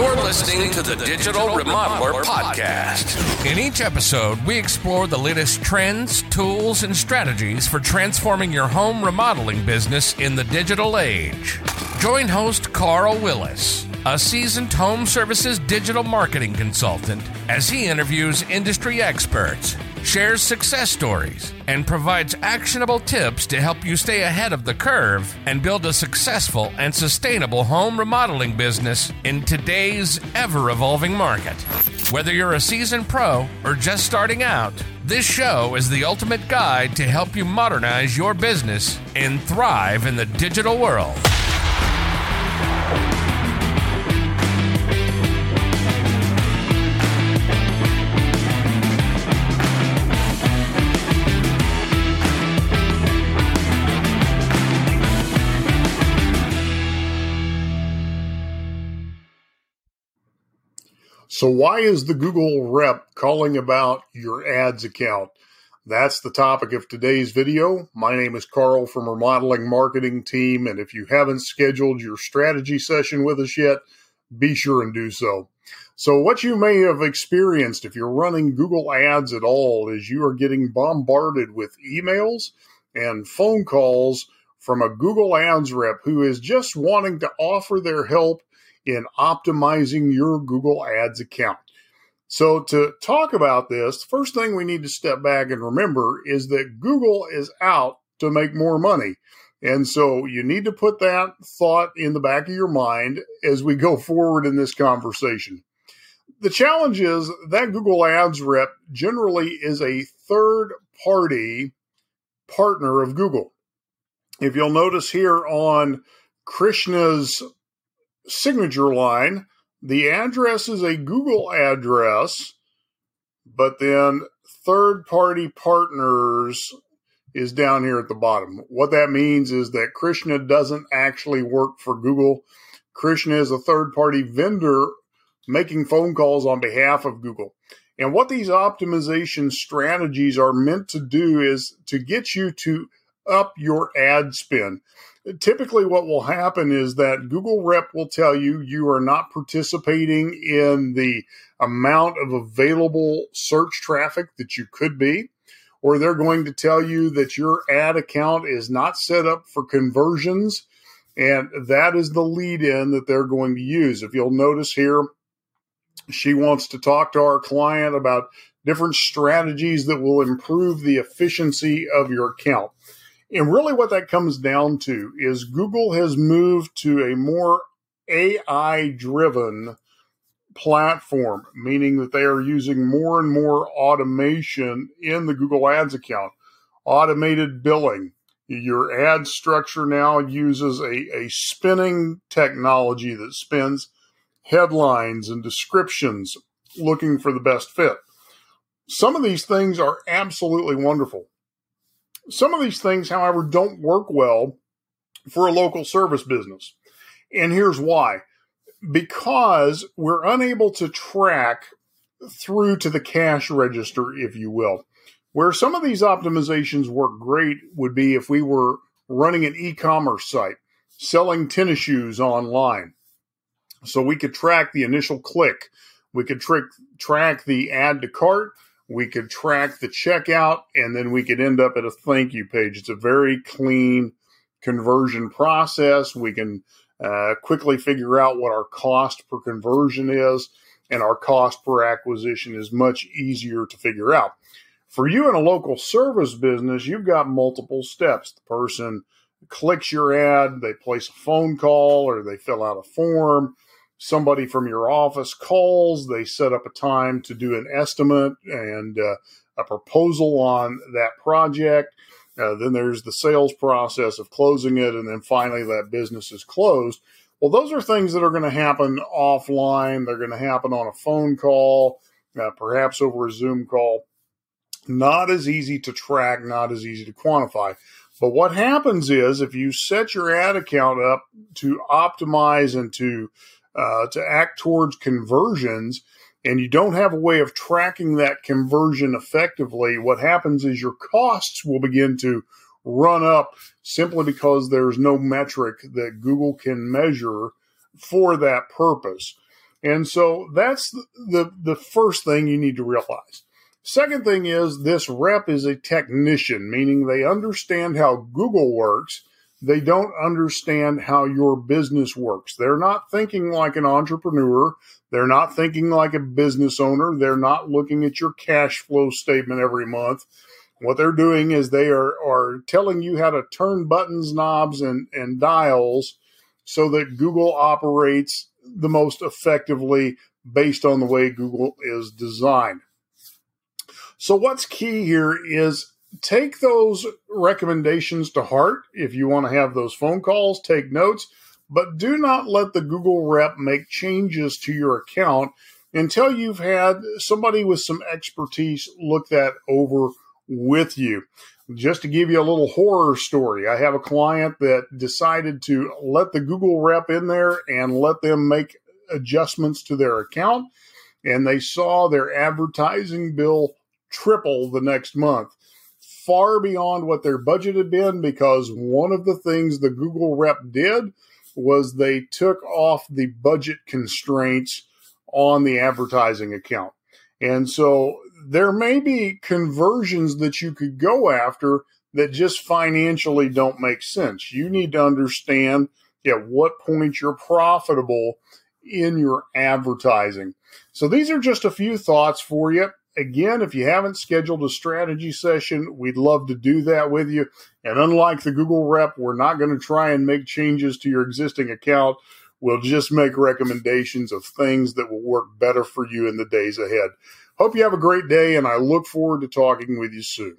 You're listening to the Digital Remodeler Podcast. In each episode, we explore the latest trends, tools, and strategies for transforming your home remodeling business in the digital age. Join host Carl Willis, a seasoned home services digital marketing consultant, as he interviews industry experts shares success stories, and provides actionable tips to help you stay ahead of the curve and build a successful and sustainable home remodeling business in today's ever evolving market. Whether you're a seasoned pro or just starting out, this show is the ultimate guide to help you modernize your business and thrive in the digital world. So, why is the Google rep calling about your ads account? That's the topic of today's video. My name is Carl from Remodeling Marketing Team, and if you haven't scheduled your strategy session with us yet, be sure and do so. So, what you may have experienced if you're running Google Ads at all is you are getting bombarded with emails and phone calls from a Google Ads rep who is just wanting to offer their help in optimizing your Google Ads account. So, to talk about this, the first thing we need to step back and remember is that Google is out to make more money. And so you need to put that thought in the back of your mind as we go forward in this conversation. The challenge is that Google Ads rep generally is a third party partner of Google. If you'll notice here on Krishna's signature line. The address is a Google address, but then third party partners is down here at the bottom. What that means is that Krishna doesn't actually work for Google. Krishna is a third party vendor making phone calls on behalf of Google. And what these optimization strategies are meant to do is to get you to up your ad spend typically what will happen is that Google rep will tell you you are not participating in the amount of available search traffic that you could be, or they're going to tell you that your ad account is not set up for conversions. And that is the lead in that they're going to use. If you'll notice here, she wants to talk to our client about different strategies that will improve the efficiency of your account. And really, what that comes down to is Google has moved to a more AI driven platform, meaning that they are using more and more automation in the Google Ads account, automated billing. Your ad structure now uses a, a spinning technology that spins headlines and descriptions looking for the best fit. Some of these things are absolutely wonderful. Some of these things, however, don't work well for a local service business. And here's why because we're unable to track through to the cash register, if you will. Where some of these optimizations work great would be if we were running an e commerce site, selling tennis shoes online. So we could track the initial click, we could track the add to cart, we could track the checkout and then we could end up at a thank you page. It's a very clean conversion process. We can uh, quickly figure out what our cost per conversion is, and our cost per acquisition is much easier to figure out. For you in a local service business, you've got multiple steps. The person clicks your ad, they place a phone call, or they fill out a form somebody from your office calls, they set up a time to do an estimate and uh, a proposal on that project. Uh, then there's the sales process of closing it, and then finally that business is closed. Well, those are things that are going to happen offline. They're going to happen on a phone call, uh, perhaps over a Zoom call. Not as easy to track, not as easy to quantify. But what happens is if you set your ad account up to optimize and to uh, to act towards conversions and you don't have a way of tracking that conversion effectively, what happens is your costs will begin to run up simply because there's no metric that Google can measure for that purpose. And so that's the, the first thing you need to realize. Second thing is this rep is a technician, meaning they understand how Google works. They don't understand how your business works. They're not thinking like an entrepreneur. They're not thinking like a business owner. They're not looking at your cash flow statement every month. What they're doing is they are, are telling you how to turn buttons, knobs, and, and dials so that Google operates the most effectively based on the way Google is designed. So, what's key here is take those recommendations to heart. If you want to have those phone calls, take notes, but do not let the Google rep make changes to your account until you've had somebody with some expertise look that over with you. Just to give you a little horror story, I have a client that decided to let the Google rep in there and let them make adjustments to their account, and they saw their advertising bill triple the next month, far beyond what their budget had been, because one of the things the Google rep did was they took off the budget constraints on the advertising account. And so there may be conversions that you could go after that just financially don't make sense. You need to understand at what point you're profitable in your advertising. So these are just a few thoughts for you. Again, if you haven't scheduled a strategy session, we'd love to do that with you. And unlike the Google rep, we're not going to try and make changes to your existing account. We'll just make recommendations of things that will work better for you in the days ahead. Hope you have a great day, and I look forward to talking with you soon.